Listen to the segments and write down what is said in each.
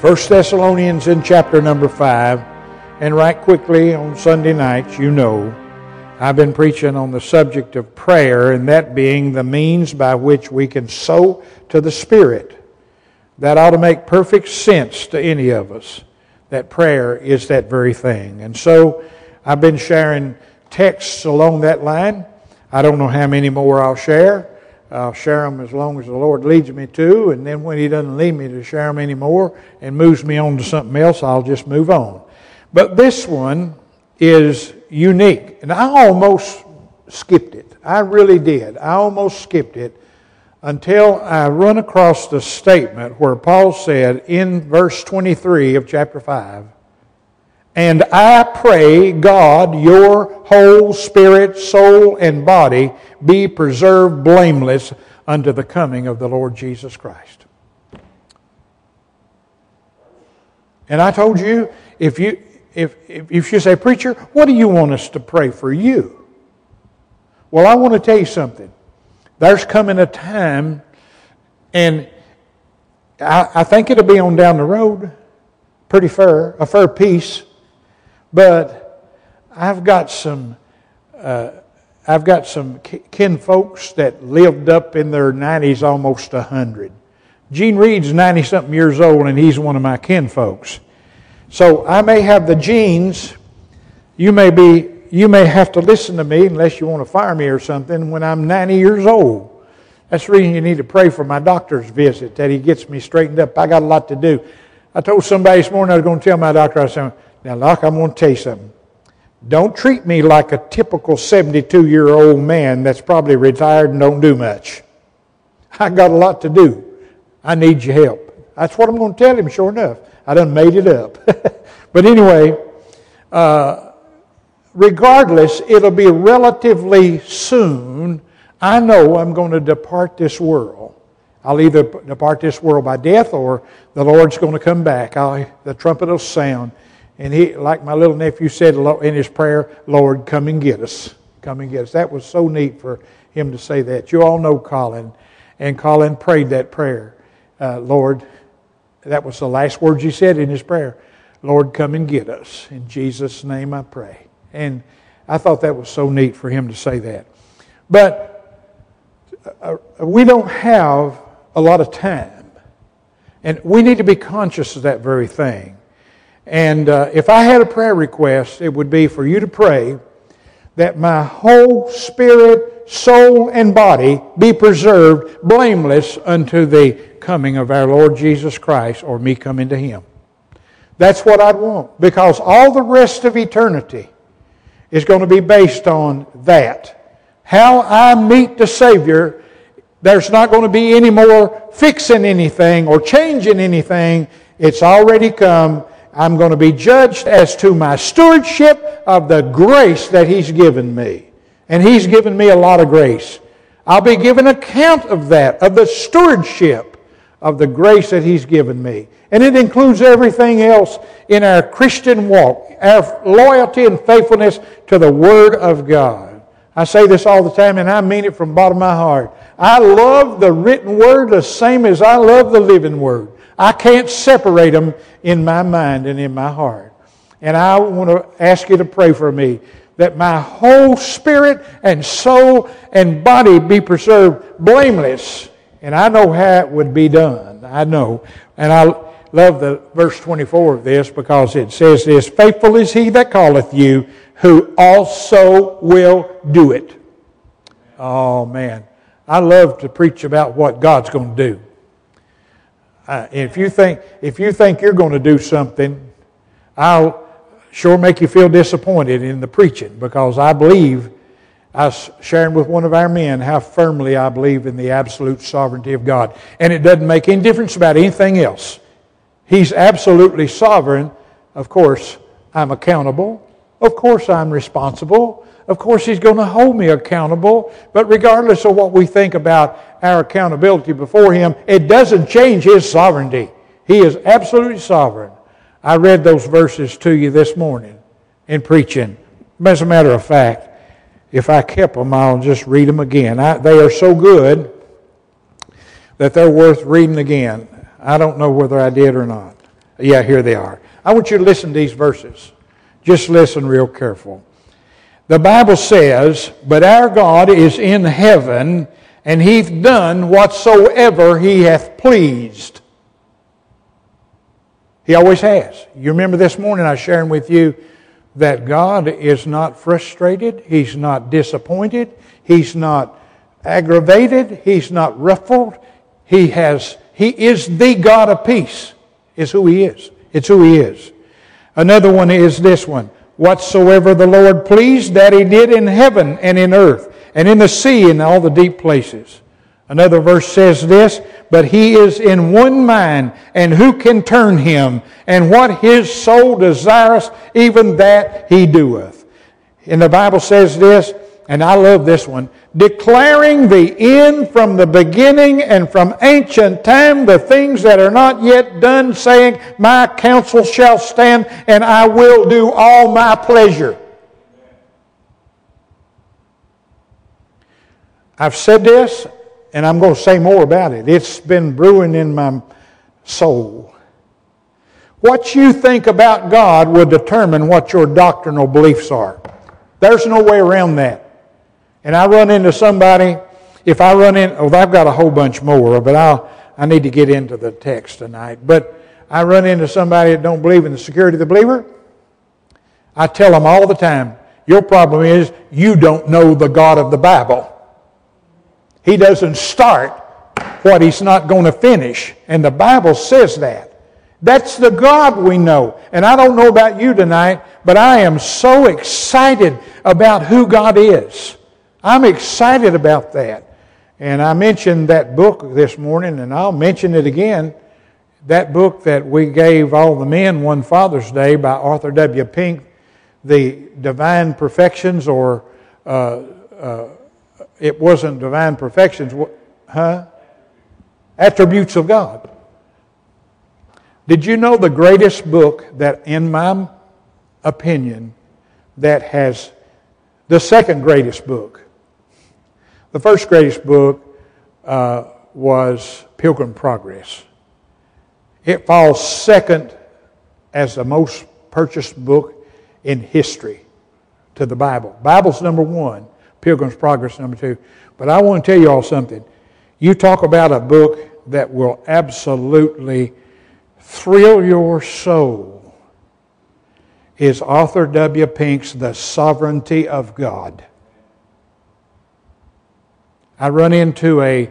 First Thessalonians in chapter number 5. And right quickly on Sunday nights, you know, I've been preaching on the subject of prayer, and that being the means by which we can sow to the Spirit. That ought to make perfect sense to any of us that prayer is that very thing. And so I've been sharing texts along that line. I don't know how many more I'll share. I'll share them as long as the Lord leads me to, and then when He doesn't lead me to share them anymore and moves me on to something else, I'll just move on. But this one is unique. And I almost skipped it. I really did. I almost skipped it until I run across the statement where Paul said in verse 23 of chapter 5, And I pray God your whole spirit, soul, and body be preserved blameless unto the coming of the Lord Jesus Christ. And I told you, if you if, if, you say, Preacher, what do you want us to pray for you? Well, I want to tell you something. There's coming a time, and I, I think it'll be on down the road, pretty fair, a fair piece, but I've got some. Uh, I've got some kin folks that lived up in their 90s, almost 100. Gene Reed's 90 something years old, and he's one of my kin folks. So I may have the genes. You may be you may have to listen to me unless you want to fire me or something when I'm 90 years old. That's the reason you need to pray for my doctor's visit, that he gets me straightened up. I got a lot to do. I told somebody this morning I was going to tell my doctor, I said, Now, Doc, I'm going to tell you something. Don't treat me like a typical 72 year old man that's probably retired and don't do much. I got a lot to do. I need your help. That's what I'm going to tell him, sure enough. I done made it up. but anyway, uh, regardless, it'll be relatively soon. I know I'm going to depart this world. I'll either depart this world by death or the Lord's going to come back. I'll, the trumpet will sound. And he, like my little nephew said in his prayer, Lord, come and get us. Come and get us. That was so neat for him to say that. You all know Colin. And Colin prayed that prayer. Uh, Lord, that was the last words he said in his prayer. Lord, come and get us. In Jesus' name I pray. And I thought that was so neat for him to say that. But uh, we don't have a lot of time. And we need to be conscious of that very thing. And uh, if I had a prayer request, it would be for you to pray that my whole spirit, soul, and body be preserved blameless unto the coming of our Lord Jesus Christ or me coming to Him. That's what I'd want because all the rest of eternity is going to be based on that. How I meet the Savior, there's not going to be any more fixing anything or changing anything. It's already come. I'm going to be judged as to my stewardship of the grace that He's given me. And He's given me a lot of grace. I'll be given account of that, of the stewardship of the grace that He's given me. And it includes everything else in our Christian walk, our loyalty and faithfulness to the Word of God. I say this all the time, and I mean it from the bottom of my heart. I love the written Word the same as I love the living Word. I can't separate them in my mind and in my heart. And I want to ask you to pray for me that my whole spirit and soul and body be preserved blameless and I know how it would be done. I know. And I love the verse 24 of this because it says this Faithful is he that calleth you, who also will do it. Oh, man. I love to preach about what God's going to do. Uh, if you think if you think you're going to do something, I'll sure make you feel disappointed in the preaching because I believe I was sharing with one of our men how firmly I believe in the absolute sovereignty of God. And it doesn't make any difference about anything else. He's absolutely sovereign. Of course, I'm accountable. Of course, I'm responsible. Of course, He's going to hold me accountable. But regardless of what we think about our accountability before Him, it doesn't change His sovereignty. He is absolutely sovereign. I read those verses to you this morning in preaching. As a matter of fact, if I kept them, I'll just read them again. I, they are so good that they're worth reading again. I don't know whether I did or not. Yeah, here they are. I want you to listen to these verses. Just listen real careful. The Bible says, But our God is in heaven, and he hath done whatsoever he hath pleased. He always has. You remember this morning I was sharing with you that God is not frustrated, He's not disappointed, He's not aggravated, He's not ruffled. He has He is the God of peace, is who He is. It's who He is. Another one is this one. Whatsoever the Lord pleased, that He did in heaven and in earth, and in the sea and all the deep places. Another verse says this, but he is in one mind, and who can turn him? And what his soul desireth, even that he doeth. And the Bible says this, and I love this one, declaring the end from the beginning and from ancient time, the things that are not yet done, saying, My counsel shall stand, and I will do all my pleasure. I've said this, and I'm going to say more about it. It's been brewing in my soul. What you think about God will determine what your doctrinal beliefs are. There's no way around that. And I run into somebody, if I run in, oh, I've got a whole bunch more, but I'll, I need to get into the text tonight. But I run into somebody that don't believe in the security of the believer. I tell them all the time, your problem is you don't know the God of the Bible. He doesn't start what he's not going to finish. And the Bible says that. That's the God we know. And I don't know about you tonight, but I am so excited about who God is. I'm excited about that. And I mentioned that book this morning, and I'll mention it again. That book that we gave all the men one Father's Day by Arthur W. Pink, The Divine Perfections or uh, uh, it wasn't divine perfections, huh? Attributes of God. Did you know the greatest book that, in my opinion, that has the second greatest book? The first greatest book uh, was Pilgrim Progress. It falls second as the most purchased book in history to the Bible. Bible's number one. Pilgrim's Progress, number two. But I want to tell you all something. You talk about a book that will absolutely thrill your soul is Arthur W. Pink's The Sovereignty of God. I run into a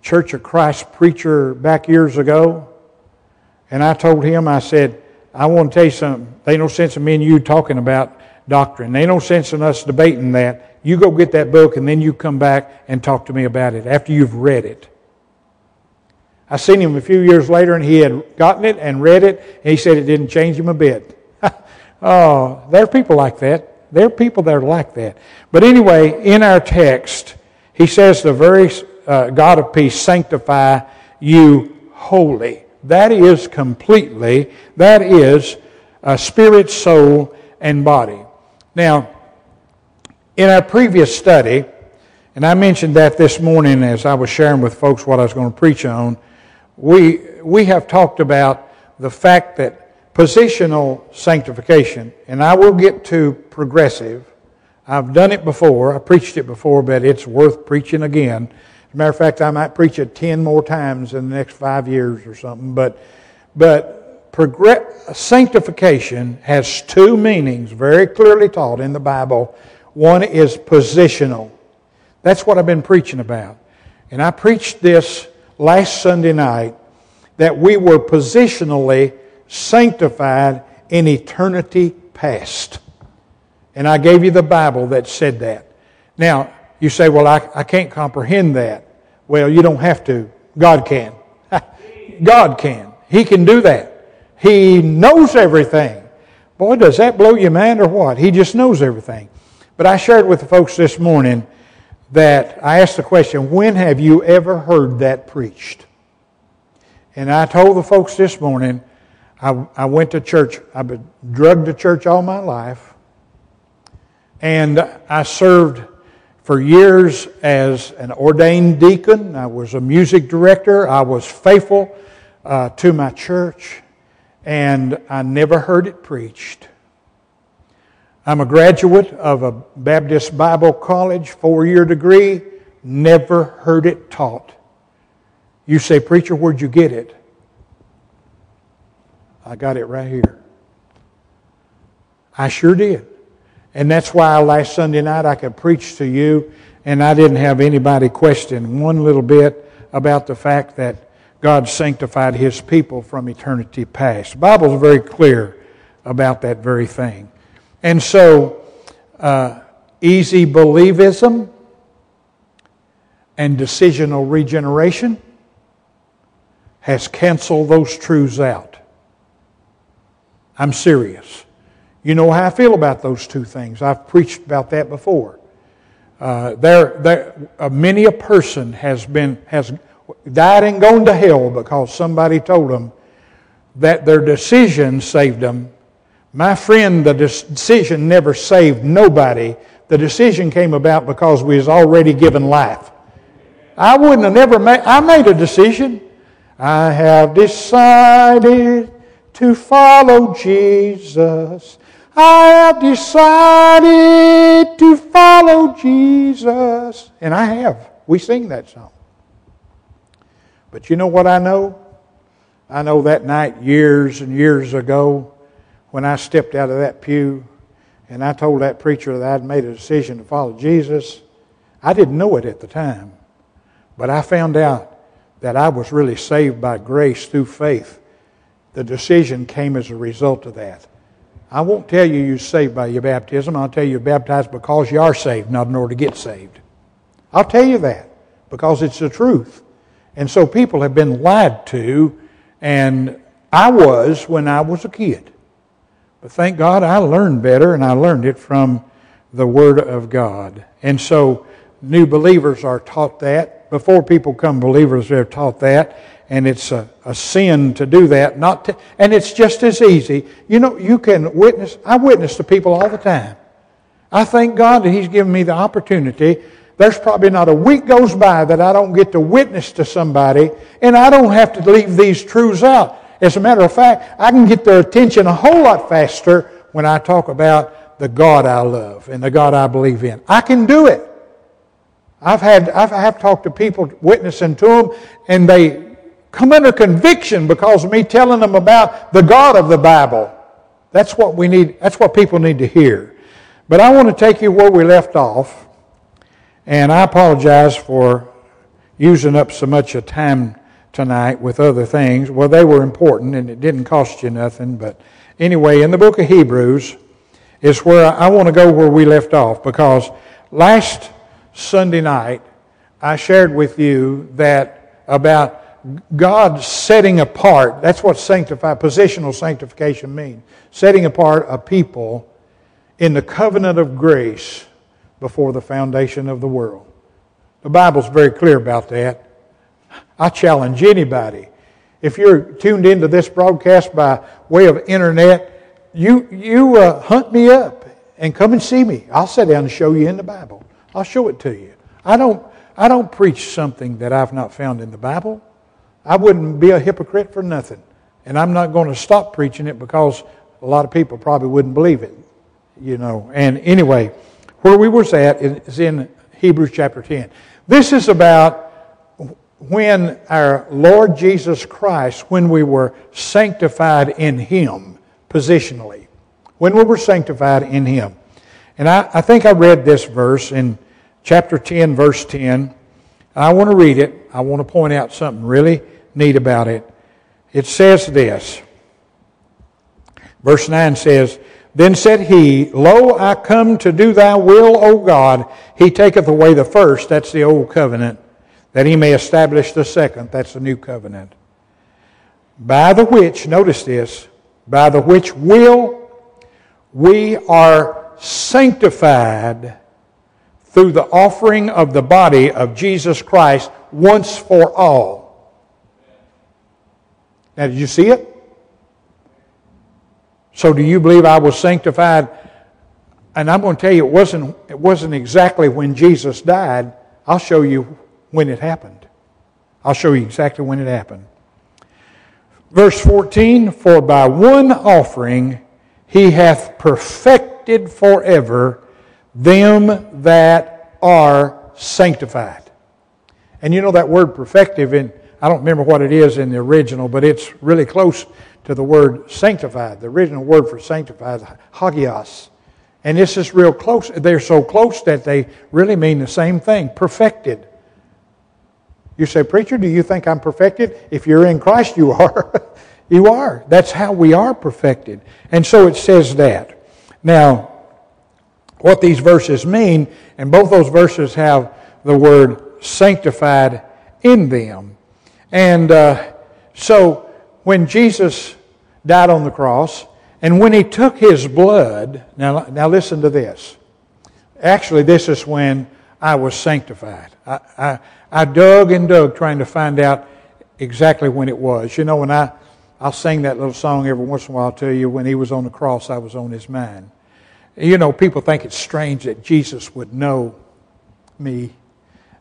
Church of Christ preacher back years ago, and I told him, I said, I want to tell you something. Ain't no sense in me and you talking about doctrine. Ain't no sense in us debating that. You go get that book and then you come back and talk to me about it after you've read it. I seen him a few years later and he had gotten it and read it and he said it didn't change him a bit. oh, there are people like that. There are people that are like that. But anyway, in our text, he says the very uh, God of peace sanctify you wholly. That is completely, that is a spirit, soul, and body. Now, in our previous study, and I mentioned that this morning as I was sharing with folks what I was going to preach on, we, we have talked about the fact that positional sanctification, and I will get to progressive. I've done it before, I preached it before, but it's worth preaching again. As a matter of fact, I might preach it 10 more times in the next five years or something. But, but progress, sanctification has two meanings very clearly taught in the Bible one is positional. That's what I've been preaching about. And I preached this last Sunday night that we were positionally sanctified in eternity past. And I gave you the Bible that said that. Now, you say, well, I, I can't comprehend that. Well, you don't have to. God can. God can. He can do that. He knows everything. Boy, does that blow your mind or what? He just knows everything. But I shared with the folks this morning that I asked the question, when have you ever heard that preached? And I told the folks this morning, I, I went to church. I've been drugged to church all my life. And I served for years as an ordained deacon. I was a music director. I was faithful uh, to my church. and I never heard it preached. I'm a graduate of a Baptist Bible College, four year degree, never heard it taught. You say, Preacher, where'd you get it? I got it right here. I sure did. And that's why last Sunday night I could preach to you and I didn't have anybody question one little bit about the fact that God sanctified his people from eternity past. The Bible is very clear about that very thing. And so, uh, easy believism and decisional regeneration has canceled those truths out. I'm serious. You know how I feel about those two things. I've preached about that before. Uh, there, there, uh, many a person has been has died and gone to hell because somebody told them that their decision saved them. My friend, the decision never saved nobody. The decision came about because we was already given life. I wouldn't have never made. I made a decision. I have decided to follow Jesus. I have decided to follow Jesus. And I have. We sing that song. But you know what I know? I know that night years and years ago when I stepped out of that pew and I told that preacher that I'd made a decision to follow Jesus. I didn't know it at the time, but I found out that I was really saved by grace through faith. The decision came as a result of that. I won't tell you you're saved by your baptism. I'll tell you you're baptized because you are saved, not in order to get saved. I'll tell you that because it's the truth. And so people have been lied to, and I was when I was a kid. But thank God I learned better, and I learned it from the Word of God. And so new believers are taught that. Before people come believers, they're taught that and it's a, a sin to do that. Not to, and it's just as easy. You know, you can witness. I witness to people all the time. I thank God that He's given me the opportunity. There's probably not a week goes by that I don't get to witness to somebody, and I don't have to leave these truths out. As a matter of fact, I can get their attention a whole lot faster when I talk about the God I love and the God I believe in. I can do it. I've had I've, I've talked to people witnessing to them, and they come under conviction because of me telling them about the God of the Bible. That's what we need, that's what people need to hear. But I want to take you where we left off, and I apologize for using up so much of time tonight with other things. Well, they were important and it didn't cost you nothing, but anyway, in the book of Hebrews is where I want to go where we left off because last Sunday night I shared with you that about God setting apart, that's what sanctify, positional sanctification means. Setting apart a people in the covenant of grace before the foundation of the world. The Bible's very clear about that. I challenge anybody. If you're tuned into this broadcast by way of internet, you, you uh, hunt me up and come and see me. I'll sit down and show you in the Bible. I'll show it to you. I don't, I don't preach something that I've not found in the Bible. I wouldn't be a hypocrite for nothing. And I'm not going to stop preaching it because a lot of people probably wouldn't believe it. You know. And anyway, where we was at is in Hebrews chapter 10. This is about when our Lord Jesus Christ, when we were sanctified in Him, positionally, when we were sanctified in Him. And I, I think I read this verse in chapter 10, verse 10. I want to read it. I want to point out something really neat about it. It says this. Verse 9 says, Then said he, Lo, I come to do thy will, O God. He taketh away the first, that's the old covenant, that he may establish the second, that's the new covenant. By the which, notice this, by the which will we are sanctified through the offering of the body of Jesus Christ once for all. Now, did you see it? So, do you believe I was sanctified? And I'm going to tell you, it wasn't, it wasn't exactly when Jesus died. I'll show you when it happened. I'll show you exactly when it happened. Verse 14 For by one offering he hath perfected forever them that are sanctified. And you know that word perfective, in, I don't remember what it is in the original, but it's really close to the word sanctified. The original word for sanctified hagios. And this is real close. They're so close that they really mean the same thing perfected. You say, Preacher, do you think I'm perfected? If you're in Christ, you are. you are. That's how we are perfected. And so it says that. Now, what these verses mean, and both those verses have the word sanctified in them. And uh, so when Jesus died on the cross, and when he took his blood, now, now listen to this. Actually, this is when I was sanctified. I, I, I dug and dug trying to find out exactly when it was. You know, when I, I'll sing that little song every once in a while, I'll you, when he was on the cross, I was on his mind. You know, people think it's strange that Jesus would know me.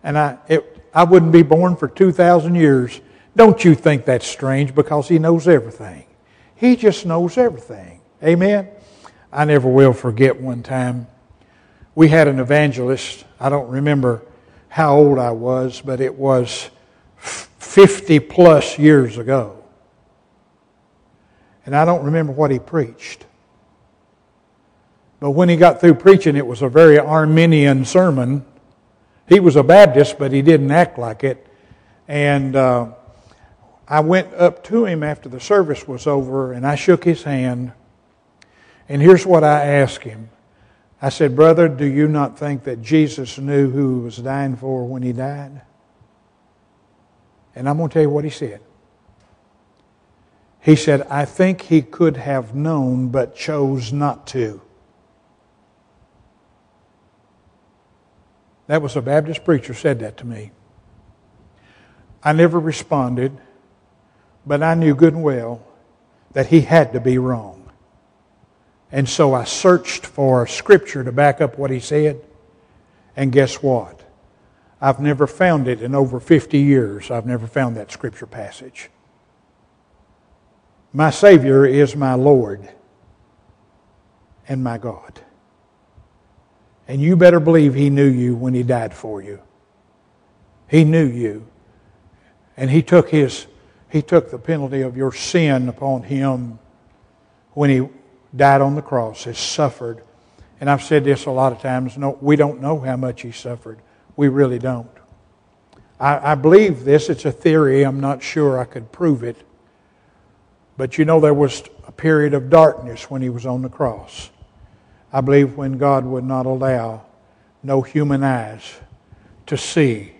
And I, it, I wouldn't be born for 2,000 years. Don't you think that's strange because he knows everything? He just knows everything. Amen? I never will forget one time. We had an evangelist. I don't remember how old I was, but it was 50 plus years ago. And I don't remember what he preached. But when he got through preaching, it was a very Arminian sermon. He was a Baptist, but he didn't act like it. And uh, I went up to him after the service was over and I shook his hand. And here's what I asked him I said, Brother, do you not think that Jesus knew who he was dying for when he died? And I'm going to tell you what he said. He said, I think he could have known but chose not to. That was a Baptist preacher said that to me. I never responded. But I knew good and well that he had to be wrong. And so I searched for scripture to back up what he said. And guess what? I've never found it in over 50 years. I've never found that scripture passage. My Savior is my Lord and my God. And you better believe He knew you when He died for you. He knew you. And He took His he took the penalty of your sin upon him when he died on the cross, has suffered. And I've said this a lot of times no, we don't know how much he suffered. We really don't. I, I believe this. It's a theory. I'm not sure I could prove it. But you know, there was a period of darkness when he was on the cross. I believe when God would not allow no human eyes to see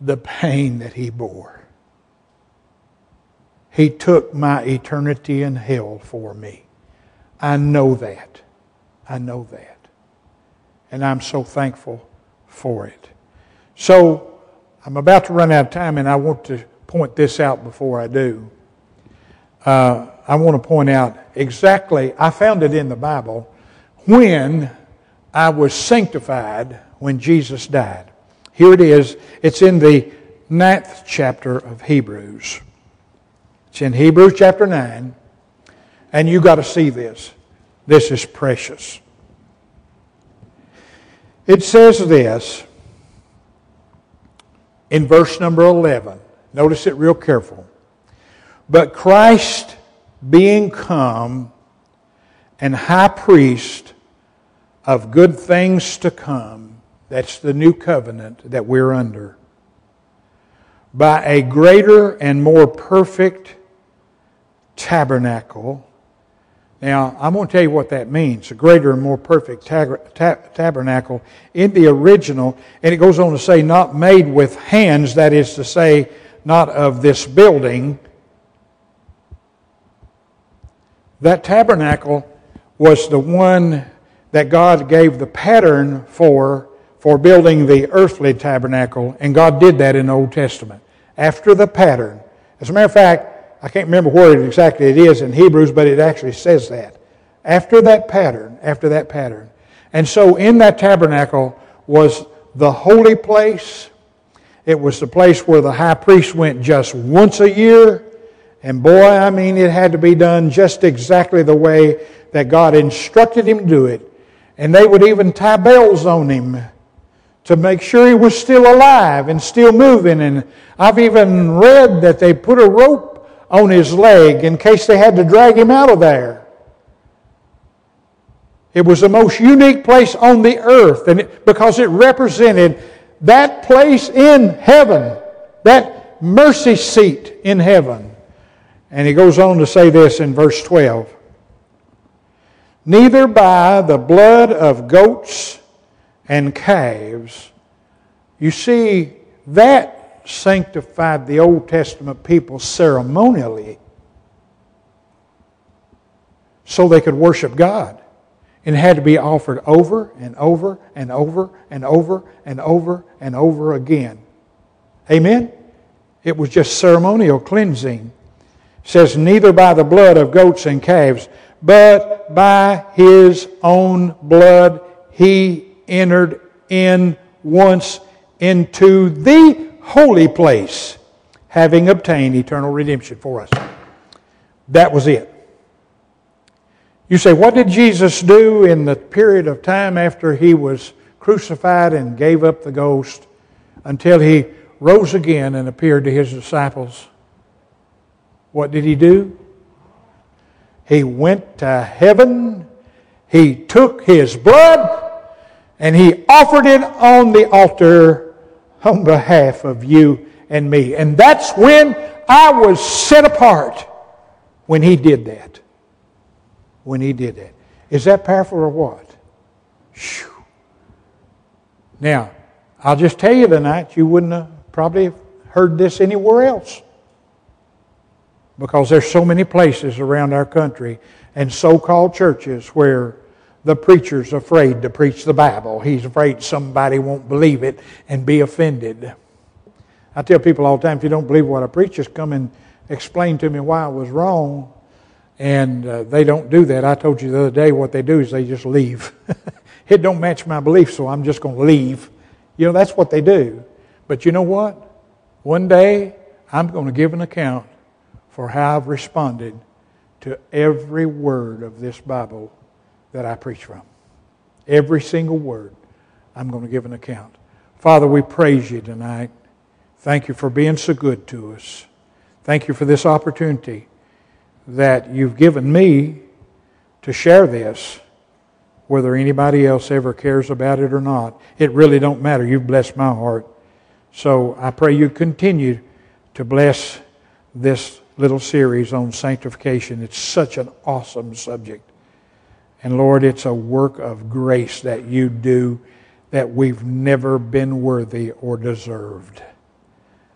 the pain that he bore. He took my eternity in hell for me. I know that. I know that. And I'm so thankful for it. So, I'm about to run out of time, and I want to point this out before I do. Uh, I want to point out exactly, I found it in the Bible, when I was sanctified when Jesus died. Here it is. It's in the ninth chapter of Hebrews. It's in Hebrews chapter 9. And you got to see this. This is precious. It says this in verse number 11. Notice it real careful. But Christ being come and high priest of good things to come, that's the new covenant that we're under, by a greater and more perfect tabernacle. Now, I'm going to tell you what that means a greater and more perfect tabernacle in the original. And it goes on to say, not made with hands, that is to say, not of this building. That tabernacle was the one that God gave the pattern for for building the earthly tabernacle, and God did that in the Old Testament. After the pattern. As a matter of fact, I can't remember where exactly it is in Hebrews, but it actually says that. After that pattern, after that pattern. And so in that tabernacle was the holy place. It was the place where the high priest went just once a year. And boy, I mean, it had to be done just exactly the way that God instructed him to do it. And they would even tie bells on him to make sure he was still alive and still moving. And I've even read that they put a rope on his leg in case they had to drag him out of there. It was the most unique place on the earth and it, because it represented that place in heaven, that mercy seat in heaven. And he goes on to say this in verse 12 Neither by the blood of goats and calves. You see, that sanctified the Old Testament people ceremonially so they could worship God. It had to be offered over and over and over and over and over and over again. Amen? It was just ceremonial cleansing says, Neither by the blood of goats and calves, but by his own blood he entered in once into the holy place, having obtained eternal redemption for us. That was it. You say, what did Jesus do in the period of time after he was crucified and gave up the ghost until he rose again and appeared to his disciples? What did he do? He went to heaven, he took his blood, and he offered it on the altar on behalf of you and me. And that's when I was set apart when he did that. When he did that. Is that powerful or what? Whew. Now, I'll just tell you tonight, you wouldn't have probably heard this anywhere else because there's so many places around our country and so-called churches where the preacher's afraid to preach the Bible. He's afraid somebody won't believe it and be offended. I tell people all the time, if you don't believe what I preach, just come and explain to me why I was wrong. And uh, they don't do that. I told you the other day what they do is they just leave. it don't match my belief, so I'm just going to leave. You know, that's what they do. But you know what? One day, I'm going to give an account for how I've responded to every word of this Bible that I preach from. Every single word, I'm going to give an account. Father, we praise you tonight. Thank you for being so good to us. Thank you for this opportunity that you've given me to share this, whether anybody else ever cares about it or not. It really don't matter. You've blessed my heart. So I pray you continue to bless this little series on sanctification. It's such an awesome subject. And Lord, it's a work of grace that you do that we've never been worthy or deserved.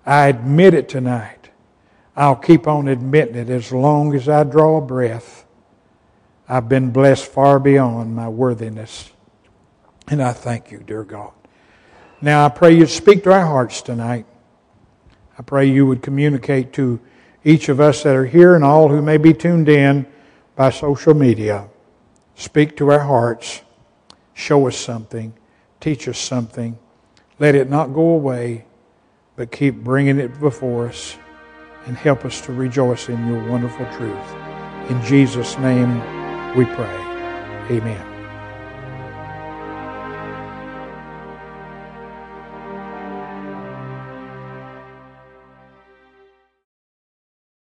I admit it tonight. I'll keep on admitting it as long as I draw a breath. I've been blessed far beyond my worthiness. And I thank you, dear God. Now I pray you speak to our hearts tonight. I pray you would communicate to each of us that are here and all who may be tuned in by social media. Speak to our hearts. Show us something. Teach us something. Let it not go away, but keep bringing it before us and help us to rejoice in your wonderful truth. In Jesus' name we pray. Amen.